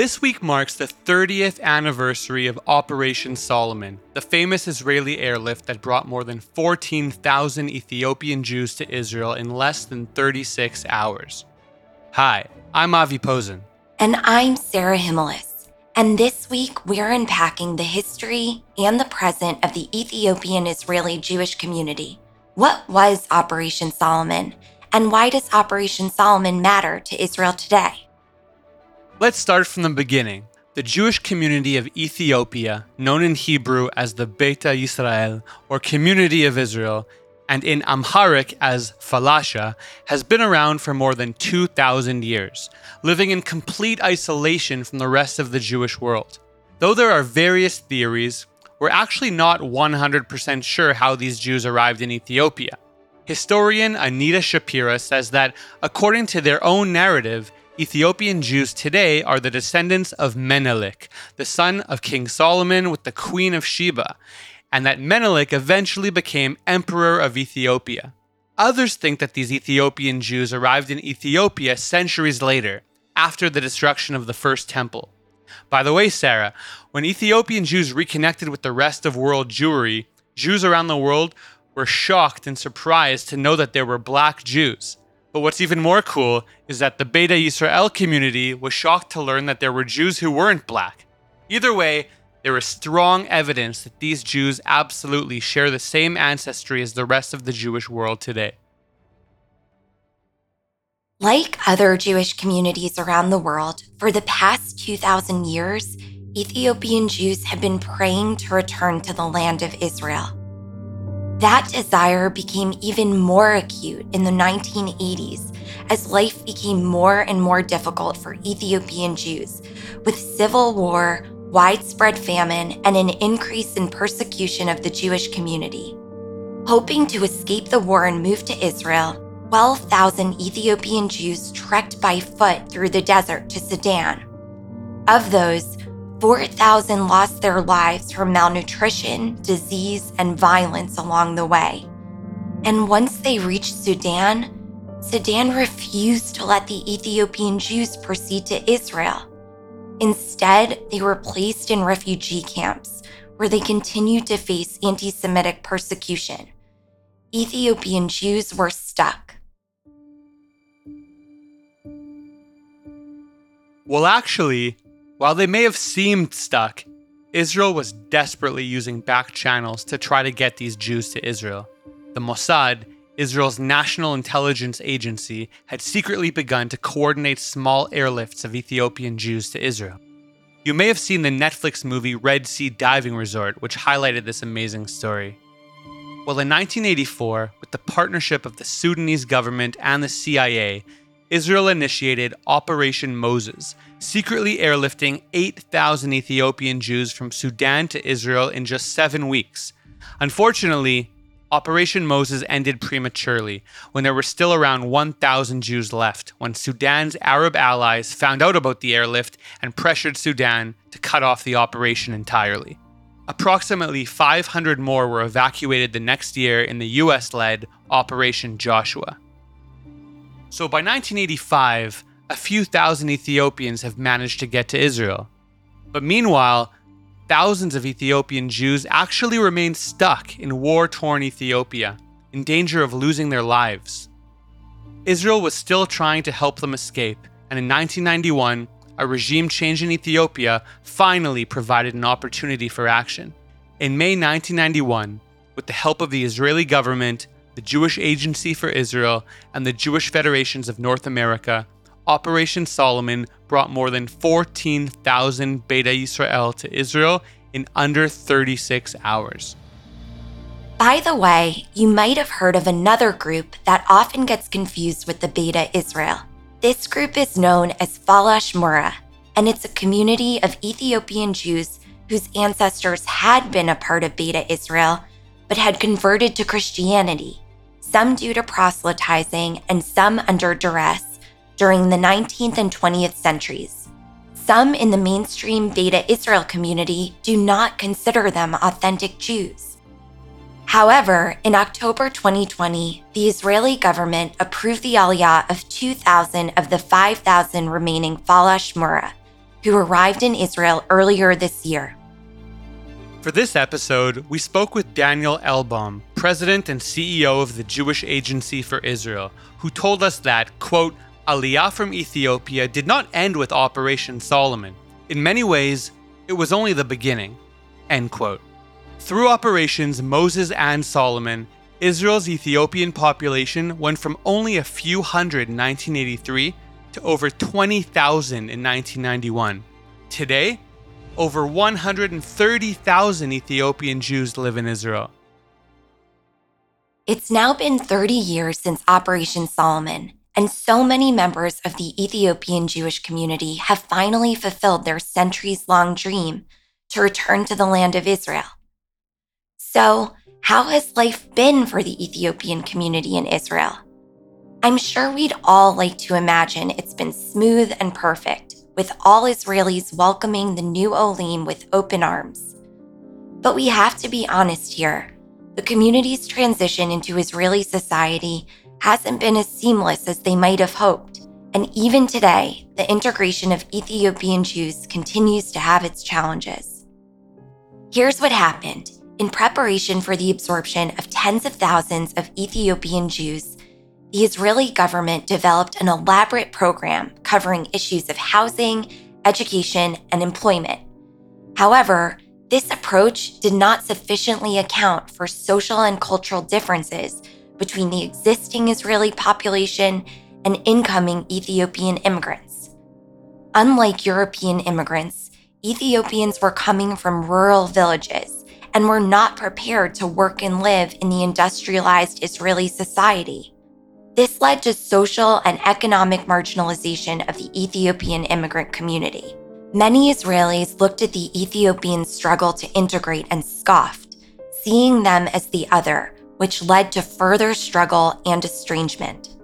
This week marks the 30th anniversary of Operation Solomon, the famous Israeli airlift that brought more than 14,000 Ethiopian Jews to Israel in less than 36 hours. Hi, I'm Avi Posen. And I'm Sarah Himelis. And this week, we're unpacking the history and the present of the Ethiopian Israeli Jewish community. What was Operation Solomon? And why does Operation Solomon matter to Israel today? Let's start from the beginning. The Jewish community of Ethiopia, known in Hebrew as the Beta Yisrael, or Community of Israel, and in Amharic as Falasha, has been around for more than 2,000 years, living in complete isolation from the rest of the Jewish world. Though there are various theories, we're actually not 100% sure how these Jews arrived in Ethiopia. Historian Anita Shapira says that, according to their own narrative, Ethiopian Jews today are the descendants of Menelik, the son of King Solomon with the Queen of Sheba, and that Menelik eventually became Emperor of Ethiopia. Others think that these Ethiopian Jews arrived in Ethiopia centuries later, after the destruction of the First Temple. By the way, Sarah, when Ethiopian Jews reconnected with the rest of world Jewry, Jews around the world were shocked and surprised to know that there were black Jews. But what's even more cool is that the Beta Yisrael community was shocked to learn that there were Jews who weren't black. Either way, there is strong evidence that these Jews absolutely share the same ancestry as the rest of the Jewish world today. Like other Jewish communities around the world, for the past 2,000 years, Ethiopian Jews have been praying to return to the land of Israel. That desire became even more acute in the 1980s as life became more and more difficult for Ethiopian Jews, with civil war, widespread famine, and an increase in persecution of the Jewish community. Hoping to escape the war and move to Israel, 12,000 Ethiopian Jews trekked by foot through the desert to Sudan. Of those, 4,000 lost their lives from malnutrition, disease, and violence along the way. And once they reached Sudan, Sudan refused to let the Ethiopian Jews proceed to Israel. Instead, they were placed in refugee camps where they continued to face anti Semitic persecution. Ethiopian Jews were stuck. Well, actually, while they may have seemed stuck, Israel was desperately using back channels to try to get these Jews to Israel. The Mossad, Israel's national intelligence agency, had secretly begun to coordinate small airlifts of Ethiopian Jews to Israel. You may have seen the Netflix movie Red Sea Diving Resort, which highlighted this amazing story. Well, in 1984, with the partnership of the Sudanese government and the CIA, Israel initiated Operation Moses, secretly airlifting 8,000 Ethiopian Jews from Sudan to Israel in just seven weeks. Unfortunately, Operation Moses ended prematurely when there were still around 1,000 Jews left when Sudan's Arab allies found out about the airlift and pressured Sudan to cut off the operation entirely. Approximately 500 more were evacuated the next year in the US led Operation Joshua. So by 1985, a few thousand Ethiopians have managed to get to Israel. But meanwhile, thousands of Ethiopian Jews actually remain stuck in war torn Ethiopia, in danger of losing their lives. Israel was still trying to help them escape, and in 1991, a regime change in Ethiopia finally provided an opportunity for action. In May 1991, with the help of the Israeli government, the Jewish Agency for Israel, and the Jewish Federations of North America, Operation Solomon brought more than 14,000 Beta Israel to Israel in under 36 hours. By the way, you might have heard of another group that often gets confused with the Beta Israel. This group is known as Falash Mura, and it's a community of Ethiopian Jews whose ancestors had been a part of Beta Israel but had converted to Christianity, some due to proselytizing and some under duress during the 19th and 20th centuries. Some in the mainstream Beta Israel community do not consider them authentic Jews. However, in October 2020, the Israeli government approved the aliyah of 2,000 of the 5,000 remaining Falash Mura, who arrived in Israel earlier this year. For this episode, we spoke with Daniel Elbaum, president and CEO of the Jewish Agency for Israel, who told us that, quote, Aliyah from Ethiopia did not end with Operation Solomon. In many ways, it was only the beginning, end quote. Through operations Moses and Solomon, Israel's Ethiopian population went from only a few hundred in 1983 to over 20,000 in 1991. Today, over 130,000 Ethiopian Jews live in Israel. It's now been 30 years since Operation Solomon, and so many members of the Ethiopian Jewish community have finally fulfilled their centuries long dream to return to the land of Israel. So, how has life been for the Ethiopian community in Israel? I'm sure we'd all like to imagine it's been smooth and perfect with all Israelis welcoming the new Olim with open arms. But we have to be honest here. The community's transition into Israeli society hasn't been as seamless as they might have hoped. And even today, the integration of Ethiopian Jews continues to have its challenges. Here's what happened. In preparation for the absorption of tens of thousands of Ethiopian Jews, the Israeli government developed an elaborate program covering issues of housing, education, and employment. However, this approach did not sufficiently account for social and cultural differences between the existing Israeli population and incoming Ethiopian immigrants. Unlike European immigrants, Ethiopians were coming from rural villages and were not prepared to work and live in the industrialized Israeli society. This led to social and economic marginalization of the Ethiopian immigrant community. Many Israelis looked at the Ethiopian struggle to integrate and scoffed, seeing them as the other, which led to further struggle and estrangement.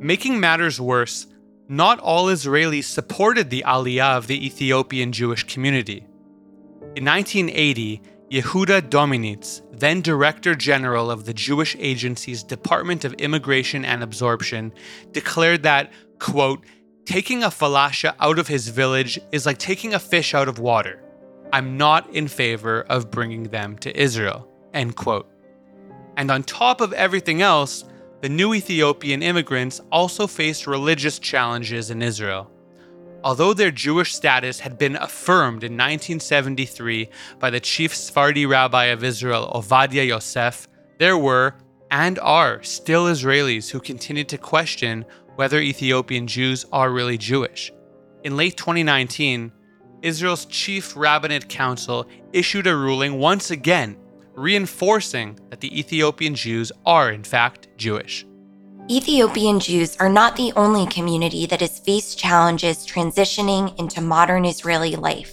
Making matters worse, not all Israelis supported the Aliyah of the Ethiopian Jewish community. In 1980, Yehuda Dominitz, then Director General of the Jewish Agency's Department of Immigration and Absorption, declared that, quote, taking a falasha out of his village is like taking a fish out of water. I'm not in favor of bringing them to Israel, end quote. And on top of everything else, the new Ethiopian immigrants also faced religious challenges in Israel. Although their Jewish status had been affirmed in 1973 by the chief Sephardi rabbi of Israel, Ovadia Yosef, there were, and are, still Israelis who continue to question whether Ethiopian Jews are really Jewish. In late 2019, Israel's Chief Rabbinate Council issued a ruling once again reinforcing that the Ethiopian Jews are, in fact, Jewish. Ethiopian Jews are not the only community that has faced challenges transitioning into modern Israeli life.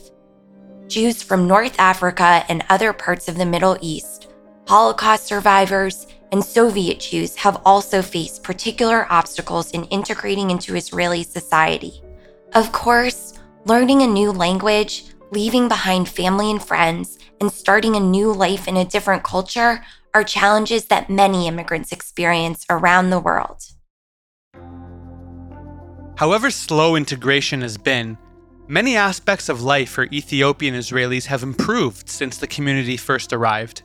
Jews from North Africa and other parts of the Middle East, Holocaust survivors, and Soviet Jews have also faced particular obstacles in integrating into Israeli society. Of course, learning a new language, leaving behind family and friends, and starting a new life in a different culture are challenges that many immigrants experience around the world. However slow integration has been, many aspects of life for Ethiopian Israelis have improved since the community first arrived.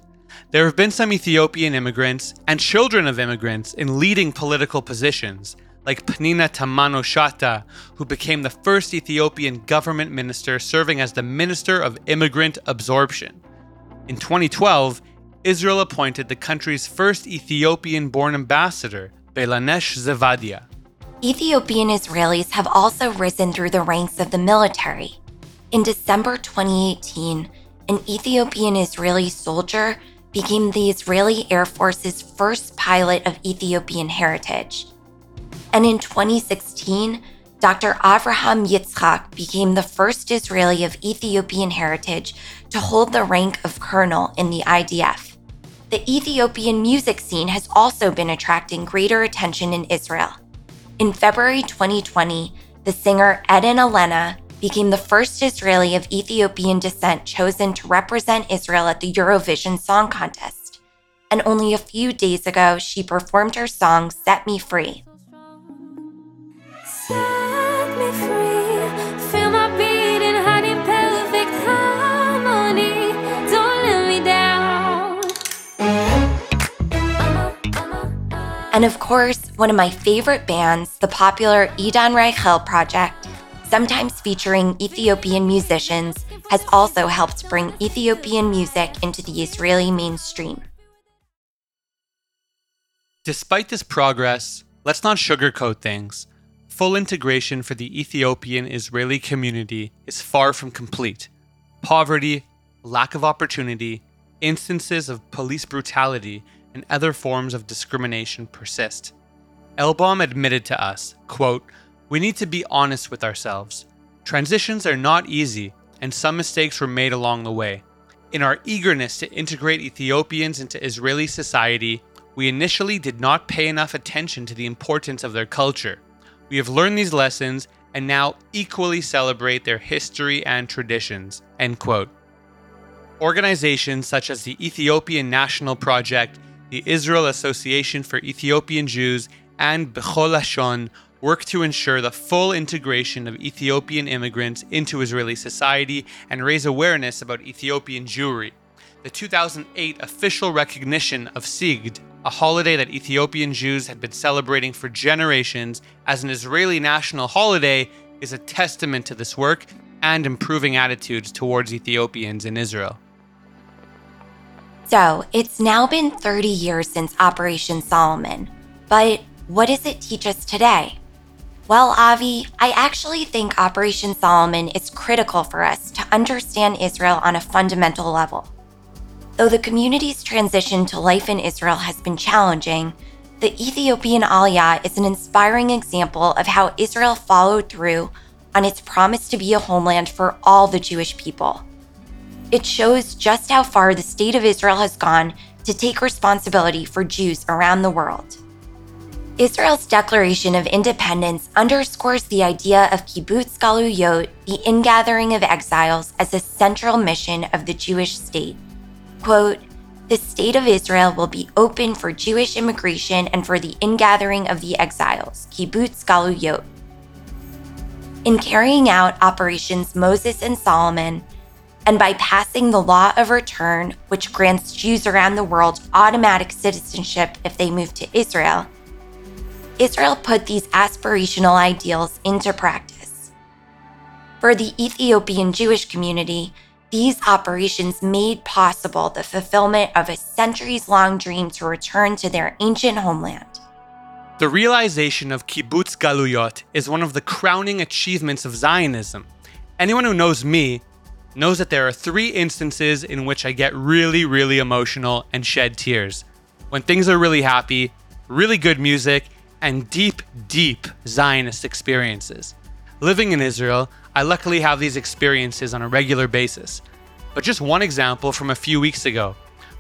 There have been some Ethiopian immigrants and children of immigrants in leading political positions, like Pnina Tamano Shata, who became the first Ethiopian government minister serving as the Minister of Immigrant Absorption. In 2012, Israel appointed the country's first Ethiopian born ambassador, Belanesh Zevadia. Ethiopian Israelis have also risen through the ranks of the military. In December 2018, an Ethiopian Israeli soldier became the Israeli Air Force's first pilot of Ethiopian heritage. And in 2016, Dr. Avraham Yitzhak became the first Israeli of Ethiopian heritage to hold the rank of colonel in the IDF the Ethiopian music scene has also been attracting greater attention in Israel. In February 2020, the singer Eden Alena became the first Israeli of Ethiopian descent chosen to represent Israel at the Eurovision Song Contest. And only a few days ago, she performed her song Set Me Free. Set me free And of course, one of my favorite bands, the popular Idan Reichel Project, sometimes featuring Ethiopian musicians, has also helped bring Ethiopian music into the Israeli mainstream. Despite this progress, let's not sugarcoat things. Full integration for the Ethiopian Israeli community is far from complete. Poverty, lack of opportunity, instances of police brutality, and other forms of discrimination persist. Elbaum admitted to us, quote, We need to be honest with ourselves. Transitions are not easy, and some mistakes were made along the way. In our eagerness to integrate Ethiopians into Israeli society, we initially did not pay enough attention to the importance of their culture. We have learned these lessons and now equally celebrate their history and traditions. End quote. Organizations such as the Ethiopian National Project, the Israel Association for Ethiopian Jews, and Bechol Lashon work to ensure the full integration of Ethiopian immigrants into Israeli society and raise awareness about Ethiopian Jewry. The 2008 official recognition of Sigd, a holiday that Ethiopian Jews had been celebrating for generations as an Israeli national holiday, is a testament to this work and improving attitudes towards Ethiopians in Israel. So, it's now been 30 years since Operation Solomon, but what does it teach us today? Well, Avi, I actually think Operation Solomon is critical for us to understand Israel on a fundamental level. Though the community's transition to life in Israel has been challenging, the Ethiopian Aliyah is an inspiring example of how Israel followed through on its promise to be a homeland for all the Jewish people. It shows just how far the state of Israel has gone to take responsibility for Jews around the world. Israel's Declaration of Independence underscores the idea of kibbutz galuyot, the ingathering of exiles, as a central mission of the Jewish state. Quote, the state of Israel will be open for Jewish immigration and for the ingathering of the exiles, kibbutz galuyot. In carrying out operations Moses and Solomon, and by passing the law of return, which grants Jews around the world automatic citizenship if they move to Israel, Israel put these aspirational ideals into practice. For the Ethiopian Jewish community, these operations made possible the fulfillment of a centuries long dream to return to their ancient homeland. The realization of kibbutz galuyot is one of the crowning achievements of Zionism. Anyone who knows me knows that there are three instances in which I get really, really emotional and shed tears. When things are really happy, really good music, and deep, deep Zionist experiences. Living in Israel, I luckily have these experiences on a regular basis. But just one example from a few weeks ago.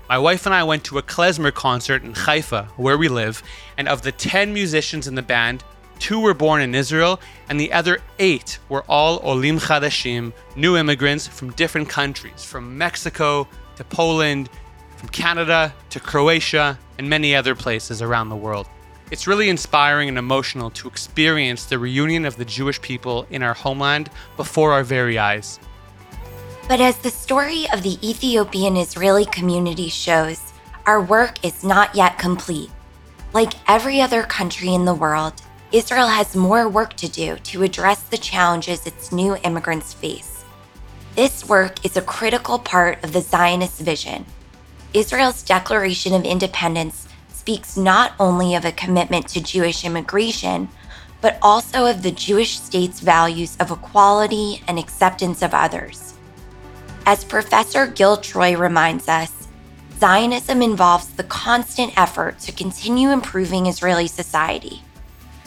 My wife and I went to a klezmer concert in Haifa, where we live, and of the 10 musicians in the band, two were born in Israel, and the other eight were all Olim Chadashim, new immigrants from different countries, from Mexico to Poland, from Canada to Croatia, and many other places around the world. It's really inspiring and emotional to experience the reunion of the Jewish people in our homeland before our very eyes. But as the story of the Ethiopian Israeli community shows, our work is not yet complete. Like every other country in the world, Israel has more work to do to address the challenges its new immigrants face. This work is a critical part of the Zionist vision. Israel's Declaration of Independence speaks not only of a commitment to Jewish immigration, but also of the Jewish state's values of equality and acceptance of others. As Professor Gil Troy reminds us, Zionism involves the constant effort to continue improving Israeli society.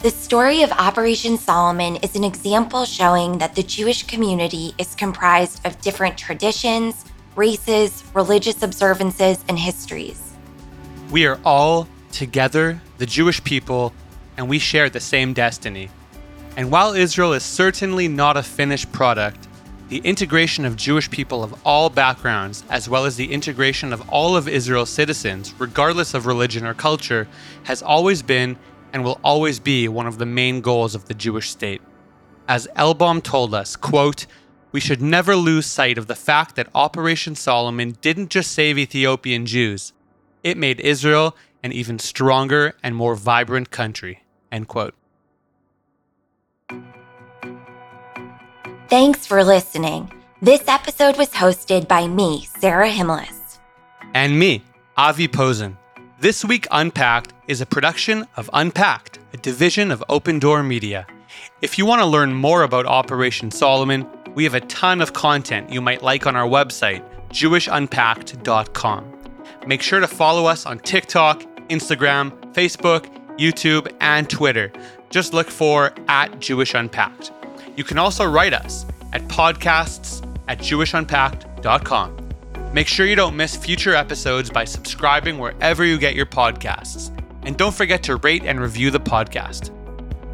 The story of Operation Solomon is an example showing that the Jewish community is comprised of different traditions, races, religious observances, and histories. We are all together, the Jewish people, and we share the same destiny. And while Israel is certainly not a finished product, the integration of Jewish people of all backgrounds, as well as the integration of all of Israel's citizens, regardless of religion or culture, has always been and will always be one of the main goals of the Jewish state. As Elbaum told us, quote, we should never lose sight of the fact that Operation Solomon didn't just save Ethiopian Jews, it made Israel an even stronger and more vibrant country. End quote. Thanks for listening. This episode was hosted by me, Sarah Himlis. And me, Avi Posen. This Week Unpacked is a production of Unpacked, a division of Open Door Media. If you want to learn more about Operation Solomon, we have a ton of content you might like on our website, jewishunpacked.com. Make sure to follow us on TikTok, Instagram, Facebook, YouTube, and Twitter. Just look for at Jewish Unpacked. You can also write us at podcasts at jewishunpacked.com. Make sure you don't miss future episodes by subscribing wherever you get your podcasts. And don't forget to rate and review the podcast.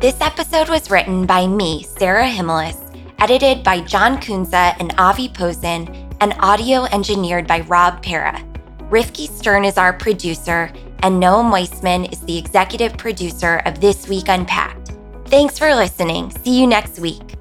This episode was written by me, Sarah Himmelis, edited by John Kunza and Avi Posen, and audio engineered by Rob Para. Rifki Stern is our producer, and Noam Weissman is the executive producer of This Week Unpacked. Thanks for listening. See you next week.